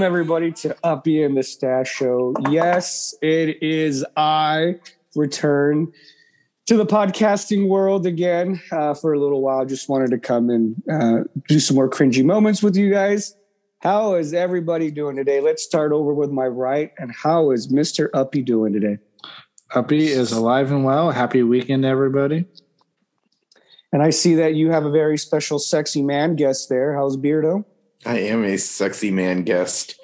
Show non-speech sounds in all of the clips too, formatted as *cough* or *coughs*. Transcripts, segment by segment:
Welcome everybody to Uppy and the Stash Show. Yes, it is I return to the podcasting world again uh, for a little while. Just wanted to come and uh, do some more cringy moments with you guys. How is everybody doing today? Let's start over with my right. And how is Mr. Uppy doing today? Uppy is alive and well. Happy weekend, everybody. And I see that you have a very special sexy man guest there. How's Beardo? I am a sexy man guest.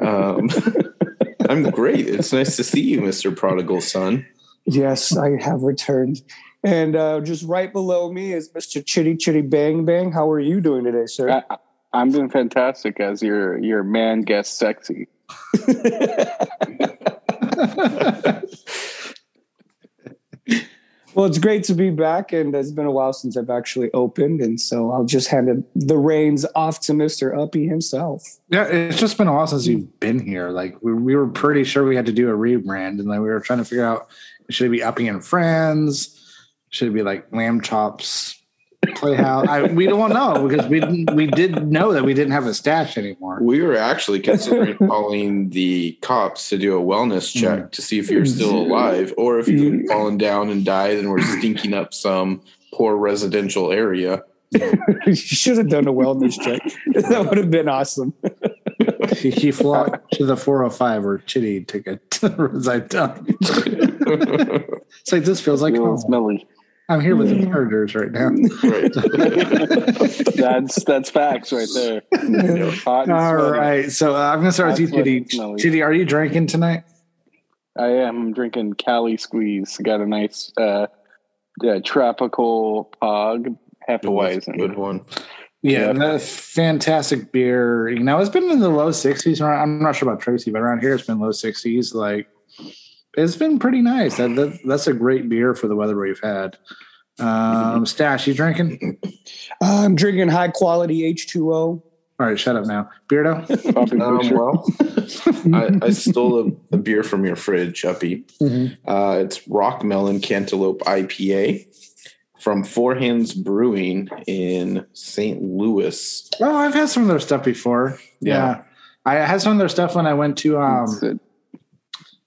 Um, *laughs* I'm great. It's nice to see you, Mr. Prodigal Son. Yes, I have returned. And uh, just right below me is Mr. Chitty Chitty Bang Bang. How are you doing today, sir? I, I'm doing fantastic as your your man guest sexy. *laughs* well, it's great to be back, and it's been a while since I've actually opened, and so I'll just hand the reins off to Mister Uppy himself. Yeah, it's just been a while since you've been here. Like we, we were pretty sure we had to do a rebrand, and then we were trying to figure out should it be Uppy and Friends, should it be like Lamb Chops Playhouse? I, we don't know because we didn't, we did know that we didn't have a stash anymore. We were actually considering *laughs* calling the cops to do a wellness check Mm. to see if you're still alive or if you've fallen down and died and we're stinking up some poor residential area. *laughs* you should have done a wellness check. *laughs* that would have been awesome. he, he flew to the 405 where Chitty took a reside. It's like this feels like Little home. smelly. I'm here with the characters right now. right. *laughs* That's that's facts right there. Hot and All sweaty. right, so uh, I'm gonna start with you, That's what Chitty. smelly. Chitty, are you drinking tonight? I am drinking Cali Squeeze. Got a nice uh, uh, tropical pog Hefeweizen. Good one. Yeah, Yeah. that's fantastic beer. You know, it's been in the low 60s. I'm not sure about Tracy, but around here it's been low 60s. Like, it's been pretty nice. That, that that's a great beer for the weather we've had. Um, Stash, you drinking? I'm drinking high quality H2O. All right, shut up now, Beardo. Popping Um, well, I, I stole a, a beer from your fridge, Uppy. Uh, it's Rock Melon Cantaloupe IPA from Four Hands Brewing in St. Louis. Well, I've had some of their stuff before. Yeah. Yeah. I had some of their stuff when I went to um It's,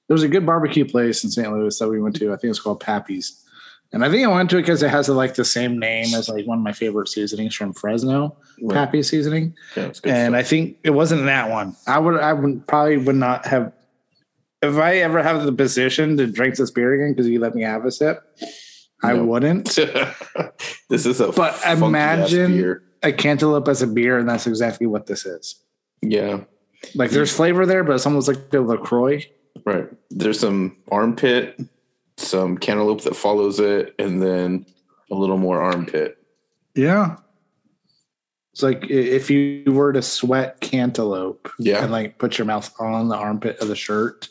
there was a good barbecue place in St. Louis that we went to. I think it's called Pappy's. And I think I went to it because it has like the same name as like one of my favorite seasonings from Fresno, Right. Pappy seasoning. Yeah, and stuff. I think it wasn't that one. I would I would probably would not have if I ever have the position to drink this beer again because you let me have a sip, I No. wouldn't. *laughs* this is a But imagine-. A cantaloupe as a beer, and that's exactly what this is. Yeah, Like there's flavor there, but it's almost like a LaCroix. Right. There's some armpit, some cantaloupe that follows it, and then a little more armpit. Yeah. It's like if you were to sweat cantaloupe Yeah. and like put your mouth on the armpit of the shirt.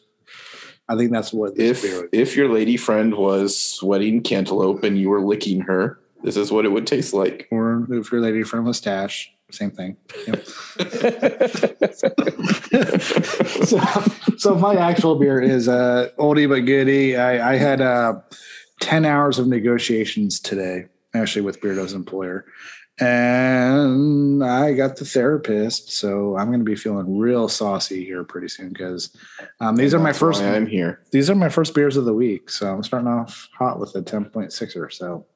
I think that's what this If would if your lady friend was sweating cantaloupe and you were licking her, this is what it would taste like. or if your lady friend was stash, same thing. Yep. *laughs* *laughs* so, so my actual beer is uh, oldie but goodie. I, I had uh, ten hours of negotiations today, actually with Beardo's employer, and I got the therapist. So I'm going to be feeling real saucy here pretty soon because um, these are my first. I'm here. These are my first beers of the week, so I'm starting off hot with a 10.6er. So,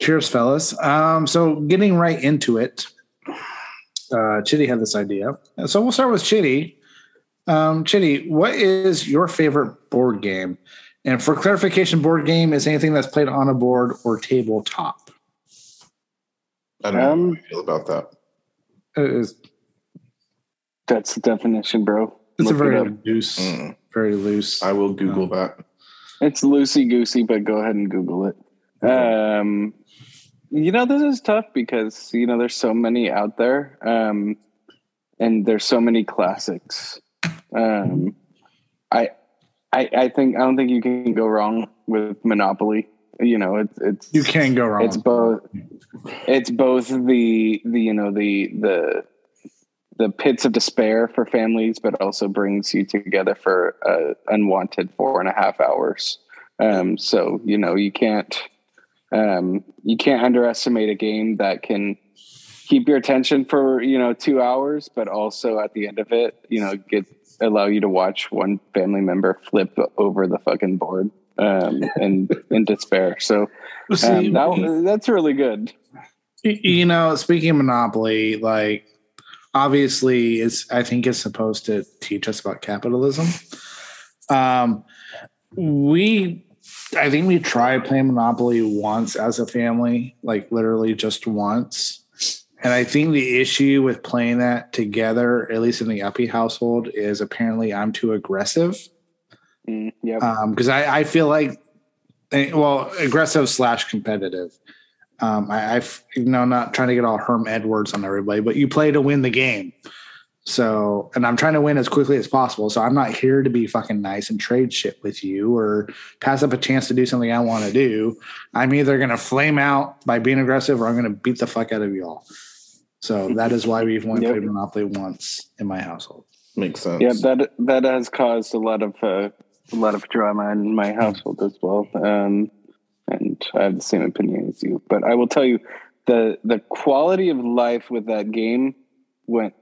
cheers, fellas. Um, so, getting right into it, uh, Chitty had this idea, so we'll start with Chitty. Um, Chitty, what is your favorite board game? And for clarification, board game is anything that's played on a board or tabletop. I don't know Um, how I feel about that. It is- That's the definition, bro. It's a Look it very up. loose, Mm. very loose. I will Google that. It's loosey goosey, but go ahead and Google it. Um, you know, this is tough because you know there's so many out there, um, and there's so many classics. Um, I, I, I think I don't think you can go wrong with Monopoly. You know, it's it's You can't go wrong. it's both it's both the the you know the the the pits of despair for families but also brings you together for uh, unwanted four and a half hours um so you know you can't um you can't underestimate a game that can keep your attention for you know two hours, but also at the end of it, you know, get allow you to watch one family member flip over the fucking board um, and in despair. So um, that, that's really good. You know, speaking of Monopoly, like obviously is I think it's supposed to teach us about capitalism. Um, we I think we tried playing Monopoly once as a family, like literally just once. And I think the issue with playing that together, at least in the Uppy household, is apparently I'm too aggressive. Mm, yep. Because um, I, I feel like, eh, well, aggressive slash competitive. Um, I, I've, you know, not trying to get all Herm Edwards on everybody, but you play to win the game. So, and I'm trying to win as quickly as possible. So I'm not here to be fucking nice and trade shit with you or pass up a chance to do something I want to do. I'm either going to flame out by being aggressive or I'm going to beat the fuck out of you all. So that is why we've only yep. played Monopoly once in my household. Makes sense. Yeah, that that has caused a lot of uh, a lot of drama in my household as well. Um, and I have the same opinion as you. But I will tell you, the the quality of life with that game went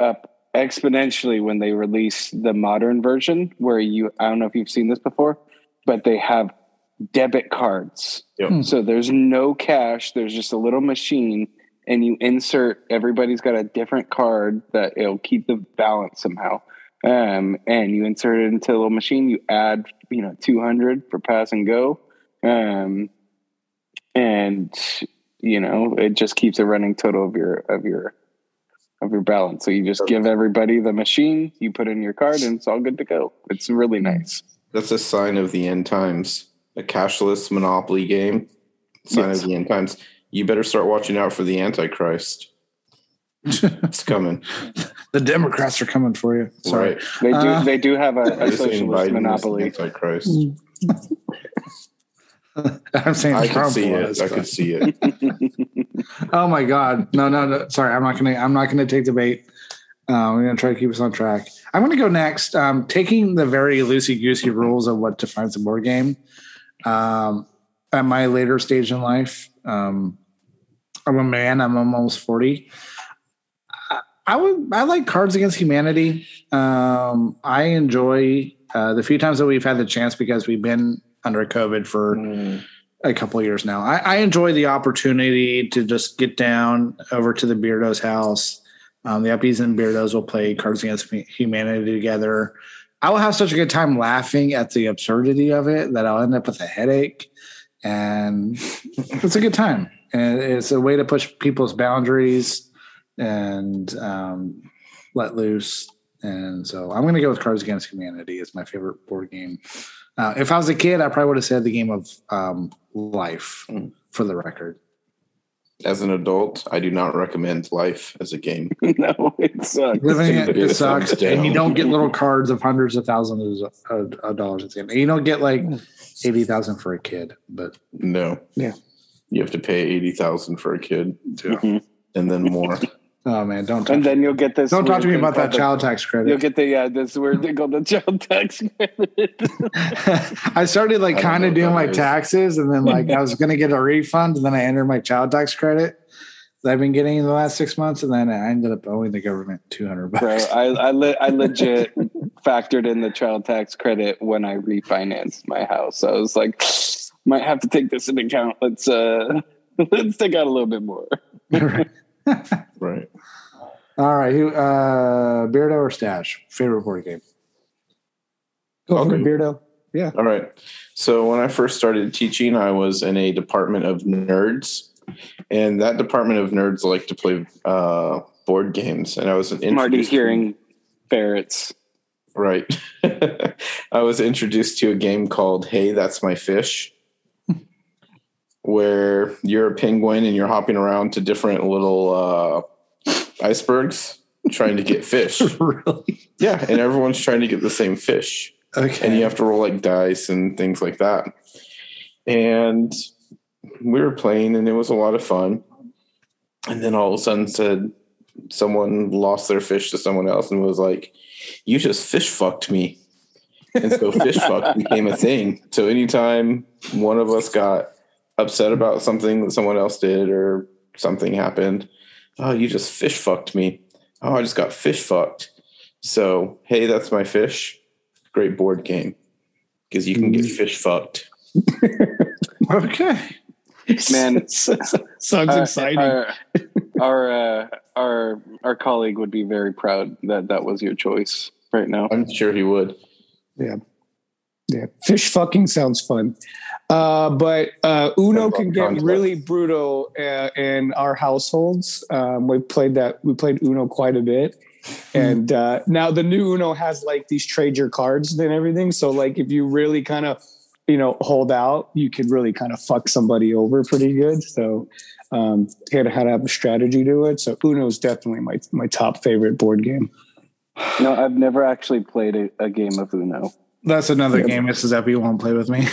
up exponentially when they release the modern version where you I don't know if you've seen this before, but they have debit cards. Yep. So there's no cash, there's just a little machine and you insert everybody's got a different card that it'll keep the balance somehow. Um, and you insert it into a little machine, you add, you know, 200 for pass and go. Um, and you know, it just keeps a running total of your of your of your balance. So you just give everybody the machine, you put in your card, and it's all good to go. It's really nice. That's a sign of the end times. A cashless monopoly game. Sign yes. of the end times. You better start watching out for the Antichrist. *laughs* it's coming. the Democrats are coming for you. Sorry. Right. They do. Uh, they do have a, a socialist monopoly. Antichrist. *laughs* *laughs* I'm saying I Trump can see was, it. I could see it. *laughs* oh my God! No, no, no. Sorry, I'm not gonna. I'm not gonna take debate. Uh, we're gonna try to keep us on track. I'm gonna go next. Um, taking the very loosey goosey rules of what defines a board game. Um, at my later stage in life, um, I'm a man. I'm almost forty. I, I would. I like Cards Against Humanity. Um, I enjoy uh, the few times that we've had the chance because we've been under COVID for mm. a couple years now. I, I, enjoy the opportunity to just get down over to the Beardo's house. Um, the Uppies and Beardos will play Cards Against Humanity together. I will have such a good time laughing at the absurdity of it that I'll end up with a headache. And *laughs* it's a good time. And it's a way to push people's boundaries and um, let loose. And so I'm going to go with Cards Against Humanity as my favorite board game uh, if I was a kid, I probably would have said the game of um, life mm. for the record. As an adult, I do not recommend life as a game. *laughs* no, it sucks. Living it, it sucks, and you don't get little cards of hundreds of thousands of, of dollars at the end. And you don't get like eighty thousand for a kid, but no, yeah, you have to pay eighty thousand for a kid too, mm-hmm. and then more. *laughs* Oh man, don't. and then you'll get this. Don't talk to me about that child tax credit. You'll get the yeah, this weird thing called the child tax credit. *laughs* I started like kind of doing my is. taxes, and then like I was going to get a refund, and then I entered my child tax credit that I've been getting in the last six months, and then I ended up owing the government two hundred bucks. Bro, I I, le- I *laughs* legit factored in the child tax credit when I refinanced my house. So I was like, might have to take this into account. Let's uh *laughs* let's take out a little bit more. right. All right. Who uh Beardo or Stash? Favorite board game? Go okay. for it, Beardo. Yeah. All right. So when I first started teaching, I was in a department of nerds. And that department of nerds like to play uh, board games. And I was an Marty hearing ferrets. Right. *laughs* I was introduced to a game called Hey, That's My Fish where you're a penguin and you're hopping around to different little uh, icebergs trying to get fish. *laughs* really? Yeah, and everyone's trying to get the same fish. Okay. And you have to roll like dice and things like that. And we were playing and it was a lot of fun. And then all of a sudden said someone lost their fish to someone else and was like, You just fish fucked me. And so fish fuck *laughs* became a thing. So anytime one of us got upset about something that someone else did or something happened, Oh, you just fish fucked me. Oh, I just got fish fucked. So, hey, that's my fish. Great board game because you can get fish fucked. *laughs* Okay. Man, *laughs* sounds Uh, exciting. Our our, uh, our our colleague would be very proud that that was your choice right now. I'm sure he would. Yeah. Yeah. Fish fucking sounds fun. Uh, but uh, Uno can get really brutal uh, in our households. Um, we played that. We played Uno quite a bit. And uh, now the new Uno has like these trade your cards and everything. So like if you really kind of you know hold out, you could really kind of fuck somebody over pretty good. So um, had to, had to have a strategy to it. So Uno is definitely my my top favorite board game. No, I've never actually played a, a game of Uno. That's another game Mrs. Eppy won't play with me.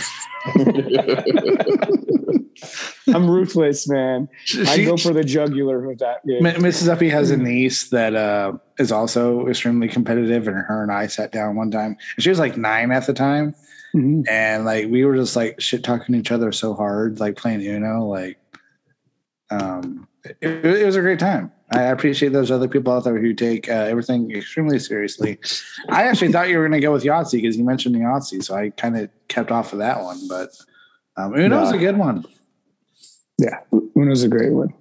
*laughs* I'm ruthless, man. I go for the jugular with that game. Mrs. Uppy has a niece that uh, is also extremely competitive, and her and I sat down one time. And she was like nine at the time, Mhm. and like we were just like shit talking each other so hard, like playing Uno. Like, um, it, it was a great time. I appreciate those other people out there who take uh, everything extremely seriously. I actually thought you were going to go with Yahtzee because you mentioned Yahtzee, so I kind of kept off of that one. But um, Uno's Nah. a good one. Yeah, Uno's a great one.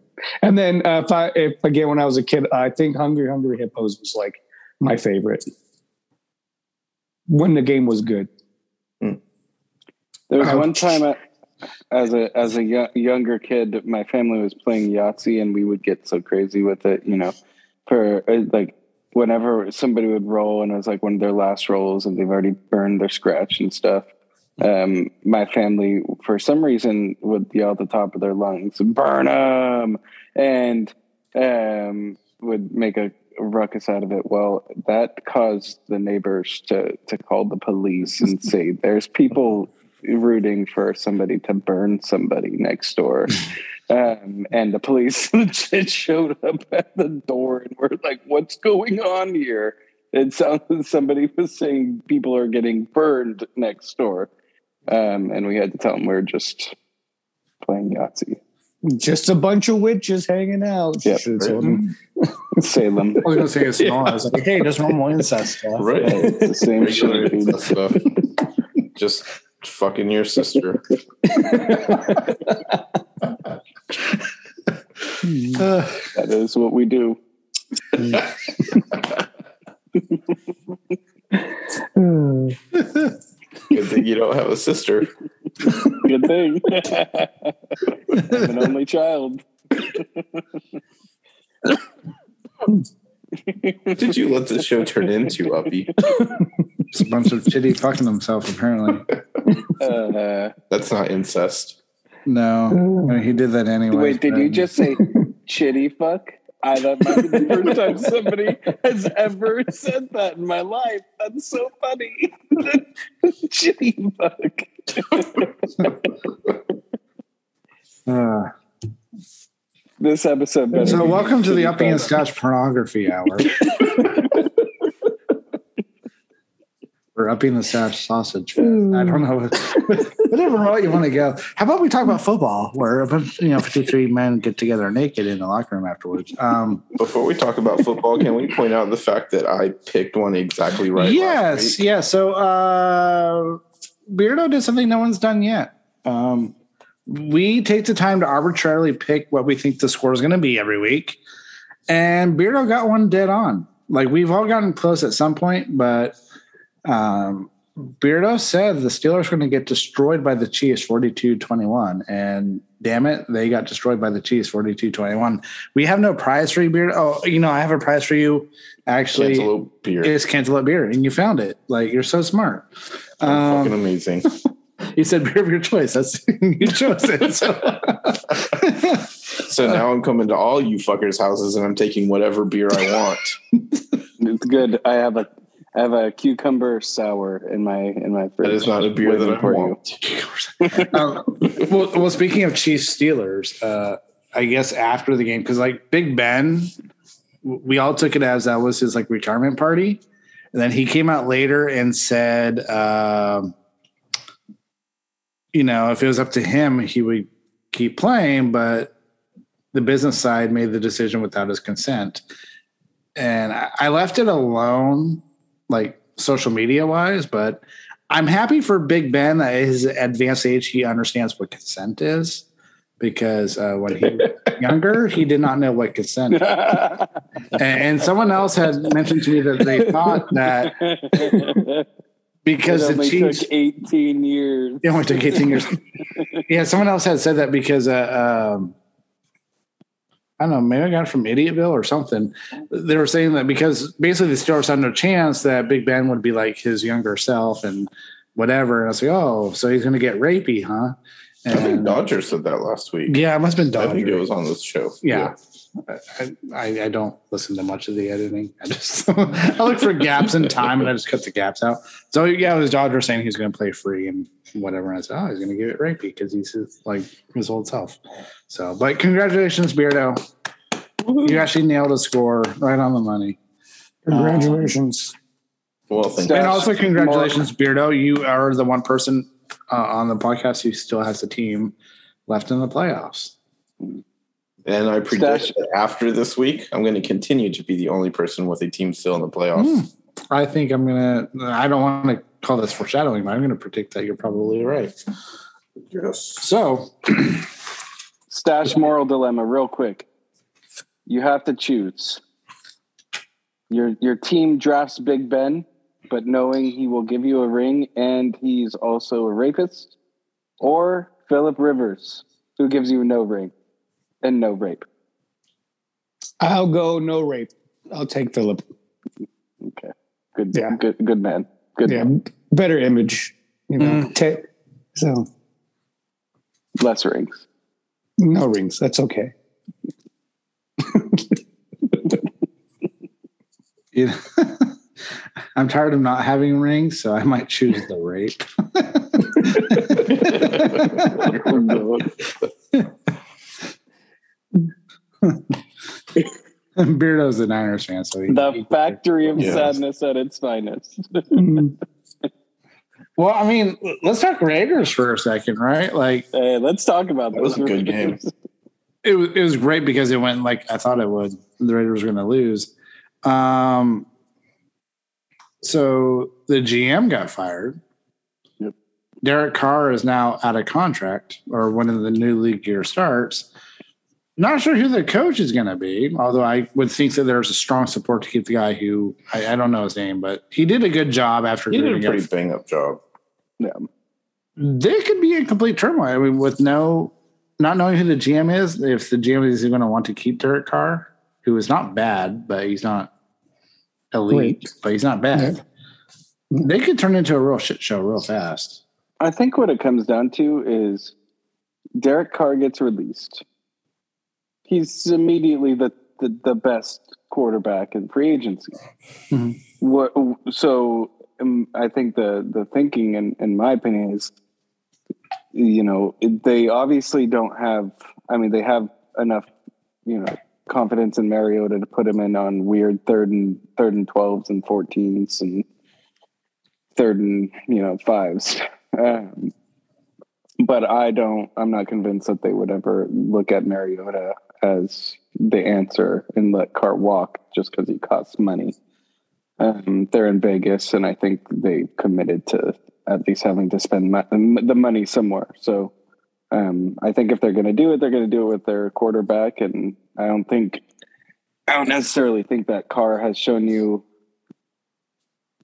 And then uh, if I if again when I was a kid, I think Hungry Hungry Hippos was like my favorite when the game was good. There was Ouch. one time I, as a as a younger kid, my family was playing Yahtzee, and we would get so crazy with it. You know, for uh, like whenever somebody would roll, and it was like one of their last rolls, and they've already burned their scratch and stuff. Um, my family, for some reason, would yell at the top of their lungs, "Burn them!" and um, would make a ruckus out of it. Well, that caused the neighbors to to call the police and say, "There's people rooting for somebody to burn somebody next door." *laughs* Um, and the police *laughs* legit showed up at the door and were like, "What's going on here?" It sounded somebody was saying people are getting burned next door, um, and we had to tell them we are just playing Yahtzee. Just a bunch of witches hanging out. Yep. Should've told them. Salem. I was going to say it's small. I was like, hey, just normal incest stuff. Right. It's the same shit. stuff. *laughs* Just fucking your sister. *laughs* That is what we do. Good thing you don't have a sister. Good thing. I'm *laughs* an only child. What did you let this show turn into, Uppy? *laughs* just a bunch of chitty fucking themselves, apparently. Uh, That's not incest. No, I mean, he did that anyway. wait, did you just say chitty fuck? I that might be the *laughs* first time somebody has ever said that in my life. That's so funny. *laughs* chitty fuck. Uh, *laughs* This episode. so, welcome to the chitty Uppy and fuck. Scotch pornography hour. Or Uppy and the Scotch sausage. Fest. I don't know. *laughs* Whatever route you want to go. How about we talk about football, where a bunch, you know, 53 men get together naked in the locker room afterwards. Um, Before we talk about football, can we point out the fact that I picked one exactly right? yes, yeah. So uh, Beardo did something no one's done yet. Um, we take the time to arbitrarily pick what we think the score is going to be every week, and Beardo got one dead on. Like we've all gotten close at some point, but um, Beardo said the Steelers are going to get destroyed by the Chiefs 42-21, and damn it, they got destroyed by the Chiefs 42-21. We have no prize for you, Beardo. Oh, you know, I have a prize for you. Actually, Cantaloupe beer. it's cantaloupe beer, and you found it. Like you're so smart. fucking Um, amazing. *laughs* you said beer of your choice. That's *laughs* you chose it. So. So now I'm coming to all you fuckers' houses and I'm taking whatever beer I want. *laughs* It's good. I have a I have a cucumber sour in my in my fridge. That is not a beer that I for want. *laughs* *laughs* um, well, well, speaking of Chiefs Steelers, uh, I guess after the game, because like Big Ben, we all took it as that was his like retirement party, and then he came out later and said, um, you know, if it was up to him, he would keep playing, but the business side made the decision without his consent. And I, I left it alone, like social media wise, but I'm happy for Big Ben at his advanced age. He understands what consent is because uh, when he was *laughs* younger, he did not know what consent. is. *laughs* And, and someone else had mentioned to me that they thought that because it the Chiefs took 18 years. it only took 18 years. *laughs* yeah, someone else had said that because uh, um, I don't know, maybe I got it from Idiotville or something. They were saying that because basically the Steelers had no chance that Big Ben would be like his younger self and whatever. And I was like, oh, so he's going to get rapey, huh? I think And, Dodgers said that last week. yeah, it must have been I think it was on this show. Yeah. I, I, I don't listen to much of the editing. I just *laughs* I look for gaps in time and I just cut the gaps out. So yeah, it was Dodger saying he's going to play free and whatever. And I said, oh, he's going to give it rapey because he's his, like his old self. So, but congratulations, Beardo. You actually nailed a score right on the money. Congratulations. Well, thank Stash- And also congratulations, Beardo. You are the one person uh, on the podcast who still has the team left in the playoffs. And I predict Stash- that after this week, I'm going to continue to be the only person with a team still in the playoffs. Hmm. I think I'm gonna. I don't want to call this foreshadowing, but I'm gonna predict that you're probably right. Yes. So, *clears throat* Stash moral dilemma, real quick. You have to choose. Your your team drafts Big Ben, but knowing he will give you a ring and he's also a rapist, or Philip Rivers, who gives you no ring and no rape. I'll go no rape. I'll take Philip. Okay, good, Yeah. good, good man. Good, Yeah, man. better image. You know, mm. Ta- so less rings. no rings. That's okay. you know, *laughs* I'm tired of not having rings, so I might choose the rape. *laughs* Oh, *laughs* *laughs* Beardo's a Niners fan, so he, the factory of Yes. sadness at its finest. Mm, *laughs* well, I mean, let's talk Raiders for a second, right? Like Hey, let's talk about That was a good game. *laughs* it was, it was great because it went like I thought it would. The Raiders were going to lose. Um, so the GM got fired. Yep. Derek Carr is now out of contract, or when the new league year starts. Not sure who the coach is going to be, although I would think that there's a strong support to keep the guy who I, I don't know his name, but he did a good job after. He did a pretty bang up job. Yeah. they could be in complete turmoil. I mean, with no, not knowing who the GM is, if the GM is going to want to keep Derek Carr, who is not bad, but he's not elite, Great. but he's not bad. They could turn into a real shit show real fast. I think what it comes down to is Derek Carr gets released. He's immediately the, the, the best quarterback in free agency. Mhm. What, so um, I think the, the thinking, in, in my opinion, is you know, they obviously don't have, I mean, they have enough, you know, confidence in Mariota to put him in on weird third and third and 12s and 14s and third and, you know, fives. *laughs* Um, but I don't, I'm not convinced that they would ever look at Mariota as the answer and let Carr walk just because he costs money. Um, they're in Vegas, and I think they committed to at least having to spend the money somewhere. So um, I think if they're going to do it, they're going to do it with their quarterback. And I don't think, I don't necessarily think that Carr has shown you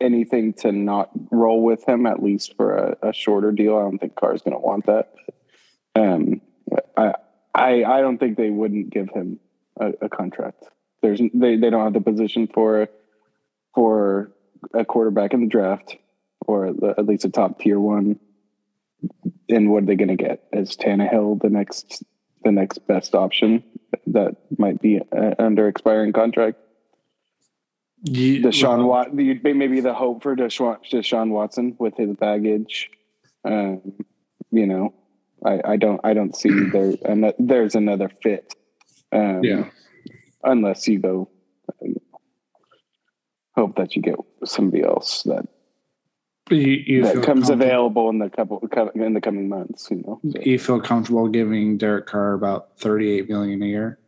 anything to not roll with him, at least for a, a shorter deal. I don't think Carr's going to want that. Um, I, I, I don't think they wouldn't give him a, a contract. There's they, they don't have the position for for a quarterback in the draft or at least a top tier one. And what are they going to get? Is Tannehill the next the next best option that might be uh, under expiring contract? Deshaun Wat, the, maybe the hope for Deshaun, Deshaun Watson with his baggage. Um, you know, I, I don't I don't see *clears throat* there and there's another fit. Um, Yeah. Unless you go, hope that you get somebody else that You, you that comes available in the couple in the coming months. You know, So You feel comfortable giving Derek Carr about thirty-eight million a year?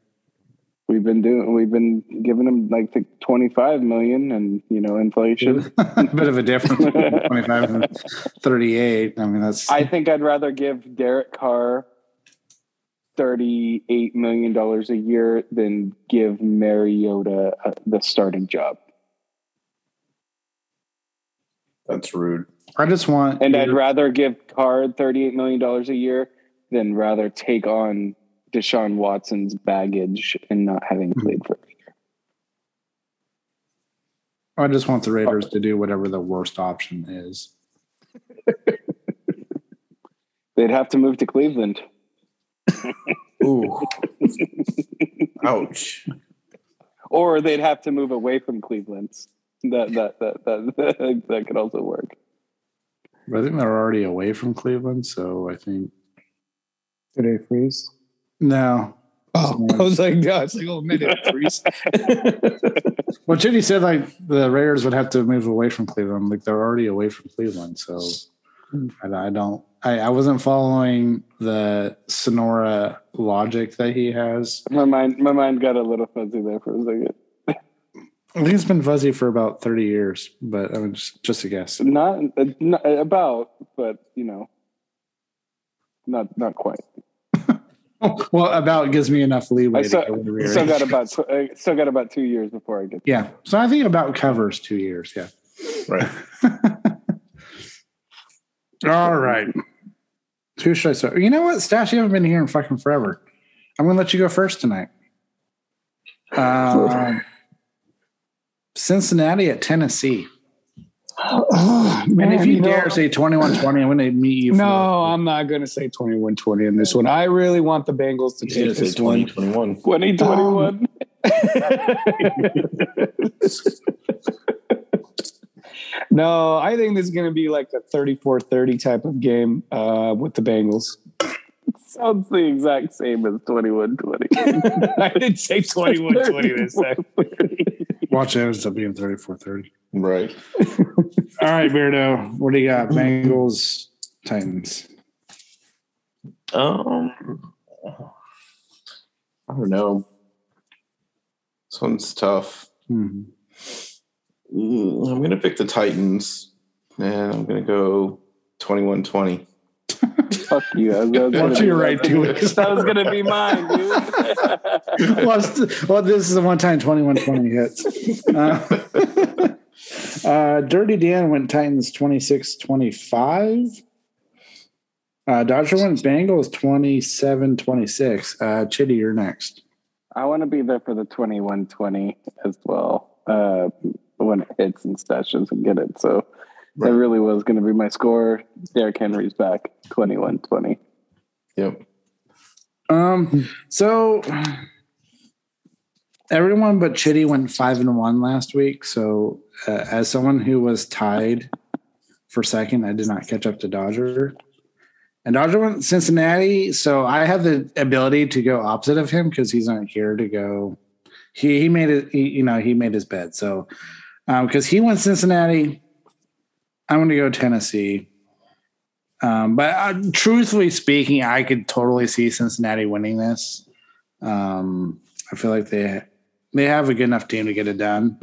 We've been doing we've been giving him like the twenty five million, and you know inflation. *laughs* a bit of a difference between 25 and 38. I mean, that's I think I'd rather give Derek Carr thirty-eight million dollars a year than give Mariota uh, the starting job. That's rude. I just want And I'd rather give Carr thirty-eight million dollars a year than rather take on Deshaun Watson's baggage and not having hmm. played for. I just want the Raiders to do whatever the worst option is. *laughs* They'd have to move to Cleveland. *laughs* Ooh. Ouch. or they'd have to move away from Cleveland. That that that that *laughs* that could also work. But I think they're already away from Cleveland, so I think Did they freeze? No. Oh, I was like, yeah, it's like, oh, minute, freeze. *laughs* Well, Chitty said like the Raiders would have to move away from Cleveland. Like they're already away from Cleveland, so I, I don't. I, I wasn't following the Sonora logic that he has. My mind my mind got a little fuzzy there for a second. I think it's been fuzzy for about thirty years, but I mean, just just a guess. Not, uh, not about, but you know, not not quite. *laughs* Well, about gives me enough leeway. I still, go with the Raiders. still got about I still got about two years before I get. yeah. So I think about covers two years. Yeah. Right. *laughs* All right. Who should I start? You know what, Stash? You haven't been here in fucking forever. I'm gonna let you go first tonight. Um, Cincinnati at Tennessee. Oh, *sighs* And man, if you you know- dare say 21-20, I'm gonna meet you. for no, I'm not going to say 21 20 in this one. I really want the Bengals to He's gonna take say this one. 2021. Twenty twenty one. *laughs* no, I think this is going to be like a 34 30 type of game uh, with the Bengals. *laughs* Sounds the exact same as twenty one *laughs* twenty. I didn't say 21 20 this time. Watch it ends up being 34-30. Right. *laughs* All right, Beardo. What do you got? Bengals, Titans. Um, I don't know. This one's tough. Hmm. Mm, I'm gonna pick the Titans, and I'm gonna go 21-20. Fuck you. That was, that was Why don't gonna you be- write to it? That was gonna be mine, dude. *laughs* well, well, this is the one time 21-20 hits. Uh, *laughs* uh, Dirty Dan went Titans 26-25. Uh, Dodger went Bengals 27-26. Uh, Chitty, you're next. I want to be there for the twenty one twenty as well. Uh, when it hits and Stash doesn't get it, so Right. that really was going to be my score. Derrick Henry's back, 21-20. Yep. Um, so everyone but Chitty went five and one last week. So, uh, as someone who was tied for second, I did not catch up to Dodger. And Dodger went Cincinnati, so I have the ability to go opposite of him because he's not here to go. He he made it. He, you know, he made his bed. So, because he went Cincinnati, I'm going to go Tennessee. Um, but uh, truthfully speaking, I could totally see Cincinnati winning this. Um, I feel like they they have a good enough team to get it done,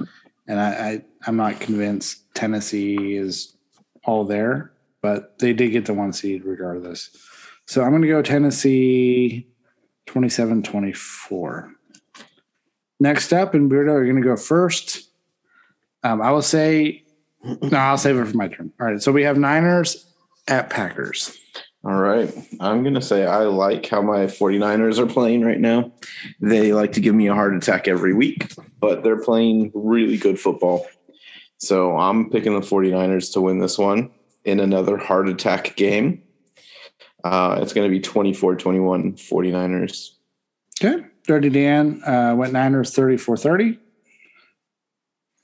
and I, I I'm not convinced Tennessee is all there, but they did get the one seed regardless. So I'm going to go Tennessee 27-24. Next up, and Beardo, you're going to go first. Um, I will say, no, I'll save it for my turn. All right, so we have Niners at Packers. All right. I'm going to say I like how my 49ers are playing right now. They like to give me a heart attack every week, but they're playing really good football. So I'm picking the 49ers to win this one in another heart attack game. Uh, it's going to be 24 21 49ers. Okay. Dirty Dan uh, went Niners 34 30.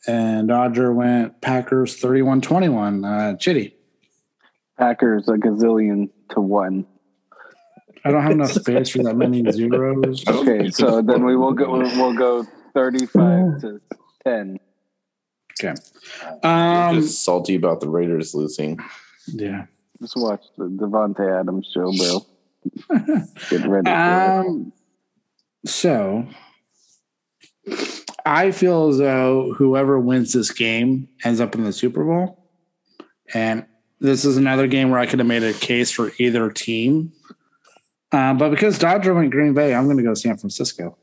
And Dodger went Packers 31 21. Uh, Chitty. Packers a gazillion to one. I don't have enough space for that many zeros. *laughs* Okay, so then we will go. We'll go thirty-five to ten. Okay. I'm Um, just salty about the Raiders losing. yeah. Just watch the Davante Adams show, bro. *laughs* Get ready. Um, so I feel as though whoever wins this game ends up in the Super Bowl. And this is another game where I could have made a case for either team. Uh, but because Dodger went Green Bay, I'm going to go San Francisco.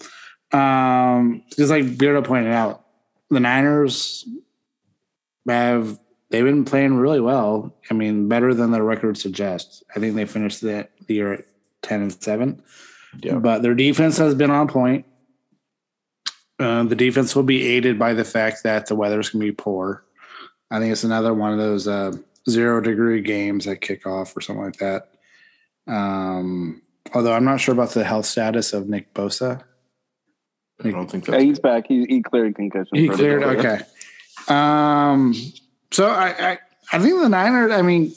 Um, because like Beardo pointed out, the Niners have they've been playing really well. I mean, better than their record suggests. I think they finished the, the year at ten and seven. Yeah. But their defense has been on point. Uh, the defense will be aided by the fact that the weather is going to be poor. I think it's another one of those uh, zero degree games at kickoff or something like that. Um, although I'm not sure about the health status of Nick Bosa. I don't think Yeah, he's back. He, he cleared concussion. He protocol. cleared. Okay. Um. So I, I I think the Niners. I mean,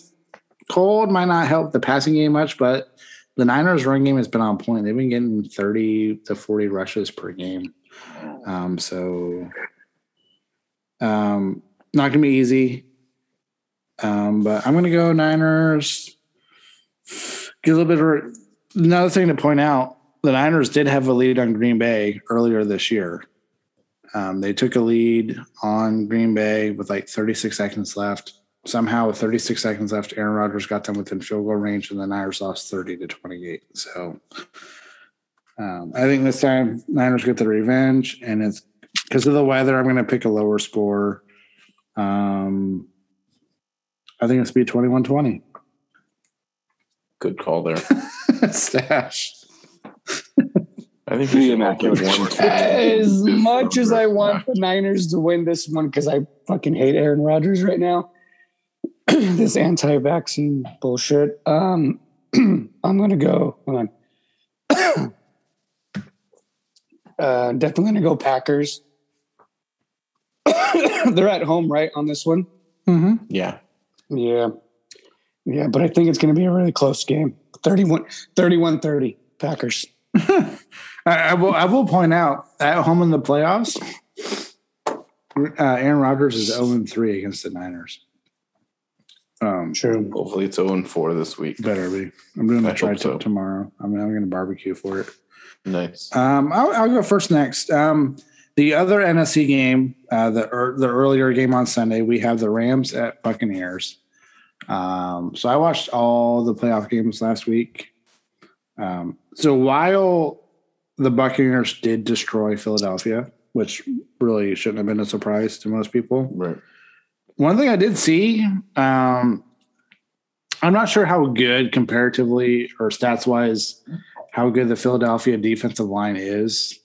cold might not help the passing game much, but the Niners' run game has been on point. They've been getting thirty to forty rushes per game. Um. So. Um. Not gonna be easy. Um. But I'm gonna go Niners. Get a little bit of another thing to point out. The Niners did have a lead on Green Bay earlier this year. Um, they took a lead on Green Bay with like 36 seconds left. Somehow, with 36 seconds left, Aaron Rodgers got them within field goal range, and the Niners lost 30 to 28. So, um, I think this time Niners get the revenge, and it's because of the weather. I'm going to pick a lower score. Um, I think it's be 21 20. good call there. *laughs* Stash. I think Be we should all immaculate. get one. As much as I want the Niners to win this one because I fucking hate Aaron Rodgers right now, *clears throat* this anti-vaccine bullshit. Um, *clears throat* I'm gonna go. Hold on. Uh, definitely gonna go Packers. *coughs* They're at home, right, on this one. Mm-hmm. Yeah. Yeah, yeah, but I think it's gonna be a really close game. 31 31-30 Packers. *laughs* I, I will. I will point out at home in the playoffs, uh, Aaron Rodgers is 0 3 against the Niners. Um, True. Hopefully it's 0 4 this week. better be. I'm doing I a try hope so. tomorrow. I mean, I'm going to barbecue for it. Nice. Um, I'll, I'll go first next. Um, the other NFC game, uh, the er, the earlier game on Sunday, we have the Rams at Buccaneers. Um, so I watched all the playoff games last week. Um, so while the Buccaneers did destroy Philadelphia, which really shouldn't have been a surprise to most people, Right. one thing I did see, um, I'm not sure how good comparatively or stats wise, how good the Philadelphia defensive line is,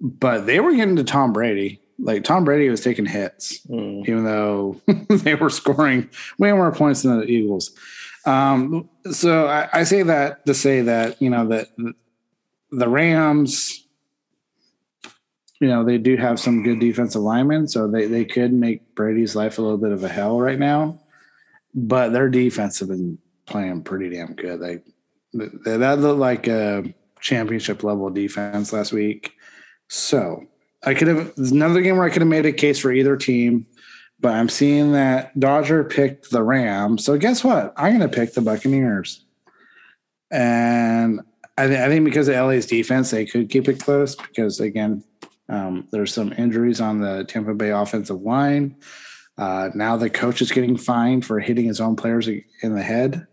but they were getting to Tom Brady. Like Tom Brady was taking hits, Mm. even though *laughs* they were scoring way more points than the Eagles. Um, so I, I say that to say that you know that the Rams, you know, they do have some good defensive linemen, so they they could make Brady's life a little bit of a hell right now. But their defense have been playing pretty damn good. Like that looked like a championship level defense last week. So I could have another game where I could have made a case for either team, but I'm seeing that Dodger picked the Rams. So guess what? I'm going to pick the Buccaneers. And I, th- I think because of LA's defense, they could keep it close because again, um, there's some injuries on the Tampa Bay offensive line. Uh, now the coach is getting fined for hitting his own players in the head.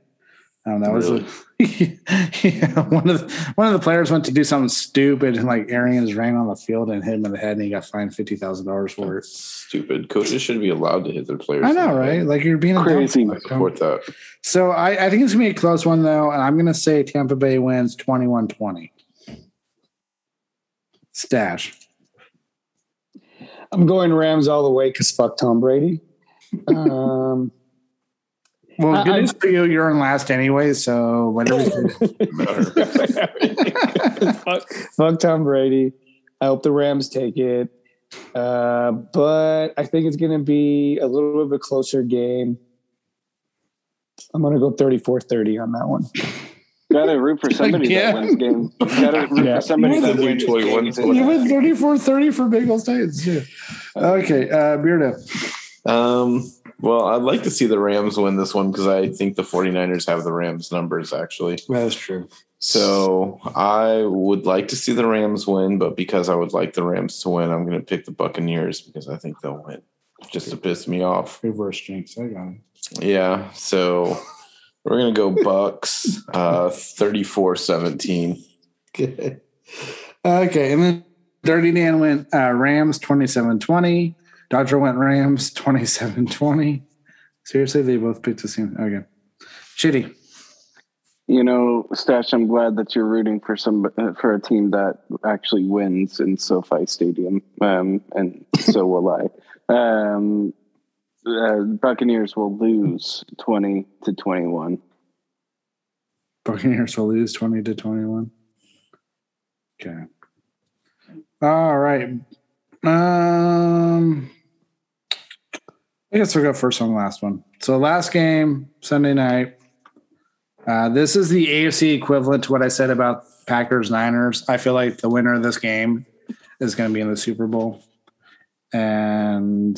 Um, that was a, *laughs* yeah, one of the, one of the players went to do something stupid and like Arians ran on the field and hit him in the head and he got fined fifty thousand dollars for it. Stupid. Coaches shouldn't be allowed to hit their players. I know, right? head. Like you're being a Crazy. dumb- I support that. So I, I think it's gonna be a close one though, and I'm gonna say Tampa Bay wins 21-20. Stash. I'm going Rams all the way because fuck Tom Brady. *laughs* Um, Well, good I- news for you. You're in last anyway, so *laughs* whatever. fuck, fuck Tom Brady. I hope the Rams take it. Uh, but I think it's going to be a little bit of a closer game. I'm going to go 34 30 on that one. Gotta root for somebody Yeah. that wins games. Gotta root Yeah. for somebody that wins the 21 games. You went 34 30 for Bengals Titans. Yeah. Okay. Uh, Beardo. Um, well, I'd like to see the Rams win this one because I think the 49ers have the Rams numbers actually. That is true. So I would like to see the Rams win, but because I would like the Rams to win, I'm going to pick the Buccaneers because I think they'll win just to piss me off. Reverse jinx. I got it. Yeah. So we're going to go Bucks uh, 34 17. Okay. Okay. And then Dirty Dan went uh, Rams 27 20. Dodger went Rams 27 20. Seriously, they both picked the same. Okay. Shitty. You know, Stash, I'm glad that you're rooting for some uh, for a team that actually wins in SoFi Stadium, um, and so will I. *laughs* Um, uh, Buccaneers will lose twenty to twenty-one. Buccaneers will lose 20 to 21. Okay. All right. Um, I guess we'll go first one, last one. So last game, Sunday night. Uh, this is the AFC equivalent to what I said about Packers Niners. I feel like the winner of this game is going to be in the Super Bowl. And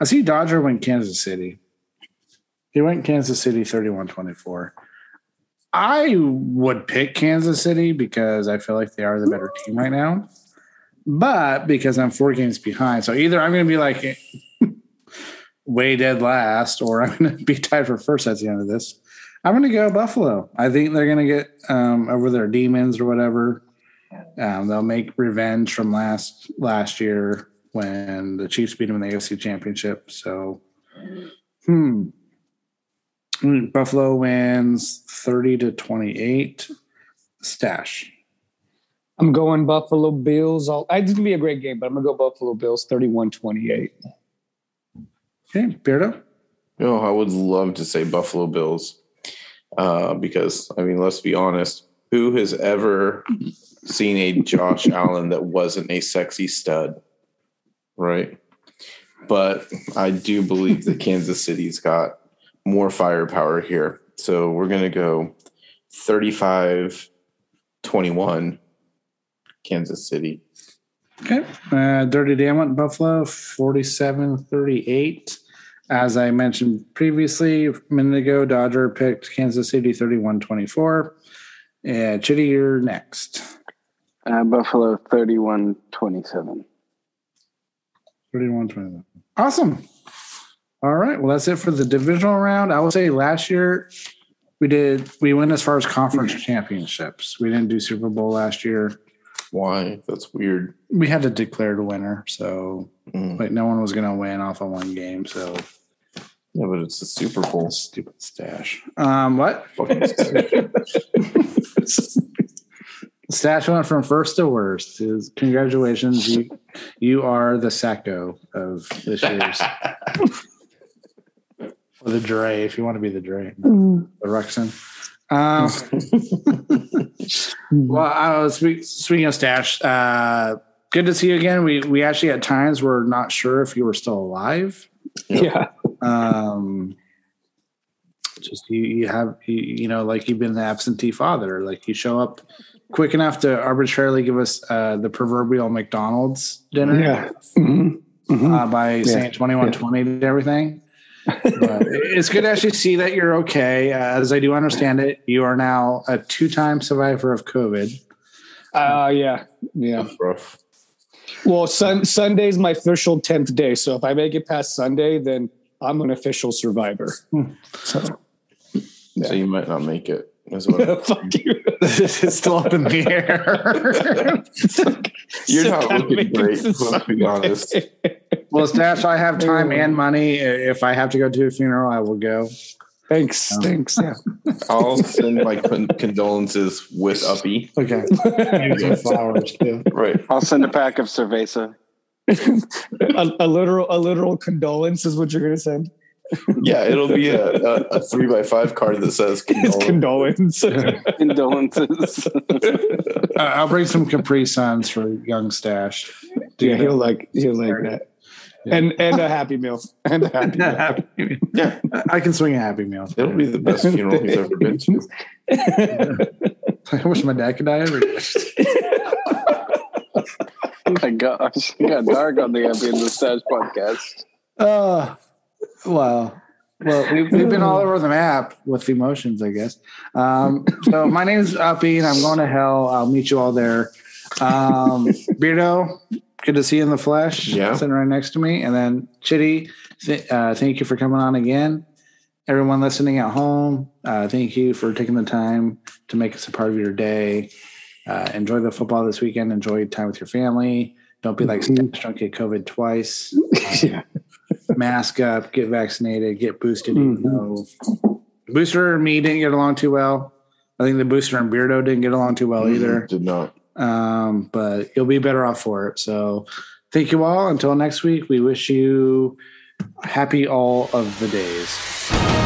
I see Dodger went Kansas City. He went Kansas City 31 24. I would pick Kansas City because I feel like they are the better team right now. But because I'm four games behind. So either I'm going to be like way dead last or *laughs* I'm going to be tied for first at the end of this. I'm going to go Buffalo. I think they're going to get um, over their demons or whatever. Um, they'll make revenge from last last year when the Chiefs beat them in the AFC Championship. So, hmm. Mm, Buffalo wins 30 to 28. Stash. I'm going Buffalo Bills. I'll, it's going to be a great game, but I'm going to go Buffalo Bills 31 28. Okay, Beardo. Oh, I would love to say Buffalo Bills uh, because, I mean, let's be honest. Who has ever seen a Josh *laughs* Allen that wasn't a sexy stud? Right. But I do believe that Kansas City's got more firepower here. So we're going to go 35 21 Kansas City. Okay. Uh, Dirty went Buffalo 47 38. As I mentioned previously, a minute ago, Dodger picked Kansas City 31 24. Uh, Chitty, you're next. Uh, Buffalo 31-27. 31 21. Awesome. All right. Well, that's it for the divisional round. I will say last year we did, we went as far as conference *clears throat* championships. We didn't do Super Bowl last year. Why? That's weird. We had to declare the winner. So, Mm. like, no one was going to win off of one game. So, Yeah, but it's a Super Bowl. stupid stash. Um, what? Fucking *laughs* stupid. Stash went from first to worst. Is- Congratulations. You, you are the Sacko of this year's. *laughs* or the Dre, if you want to be the Dre. The Ruxin. Um, *laughs* well, I was speaking of Stash, uh, good to see you again. We we actually at times were not sure if you were still alive. Yeah. Um, just you, you have you, you know like you've been the absentee father. Like you show up quick enough to arbitrarily give us uh, the proverbial McDonald's dinner Yeah. Mhm. Mhm. uh, by saying twenty one twenty to everything. But it's good to actually see that you're okay. Uh, as I do understand it, you are now a two time survivor of COVID. Uh, yeah. Yeah. Rough. Well, sun, Sunday's my official 10th day. So if I make it past Sunday, then I'm an official survivor. So So you might not make it. Is what *laughs* fuck you. *laughs* *laughs* it's still up in the air. You're So not looking great, to let's be honest. well, Stash, I have time and money. If I have to go to a funeral, I will go. Thanks. Um, thanks. Yeah. I'll send my con- condolences with Uppy. Okay. flowers too. Right. I'll send a pack of cerveza. a, a literal a literal condolence is what you're gonna send. Yeah, it'll be a, a, a three by five card that says *laughs* It's condolence. condolence. *laughs* Condolences. *laughs* Uh, I'll bring some Capri Suns for young Stash. yeah, he'll like he'll like that. and and a happy meal and a happy meal. Happy Meal. Yeah, I can swing a Happy Meal. it'll be the best funeral he's ever been to. I wish my dad could die every day. Oh my gosh, it got dark on the Happy and the Stash podcast. Uh, well, well, we've, we've been all over the map with emotions, I guess. Um, so my name's Uppy, and I'm going to hell. I'll meet you all there. Um, Beardo, good to see you in the flesh. Yeah. sitting right next to me, and then Chitty. Th- uh, thank you for coming on again. Everyone listening at home, uh, thank you for taking the time to make us a part of your day. Uh, enjoy the football this weekend. Enjoy time with your family. Don't be like Mhm. Stash, don't get COVID twice *laughs* yeah. Mask up, get vaccinated, get boosted. Mhm. even Booster and me didn't get along too well. I think the booster and Beardo didn't get along too well either. Did not. Um, but you'll be better off for it. So thank you all. Until next week, we wish you happy all of the days.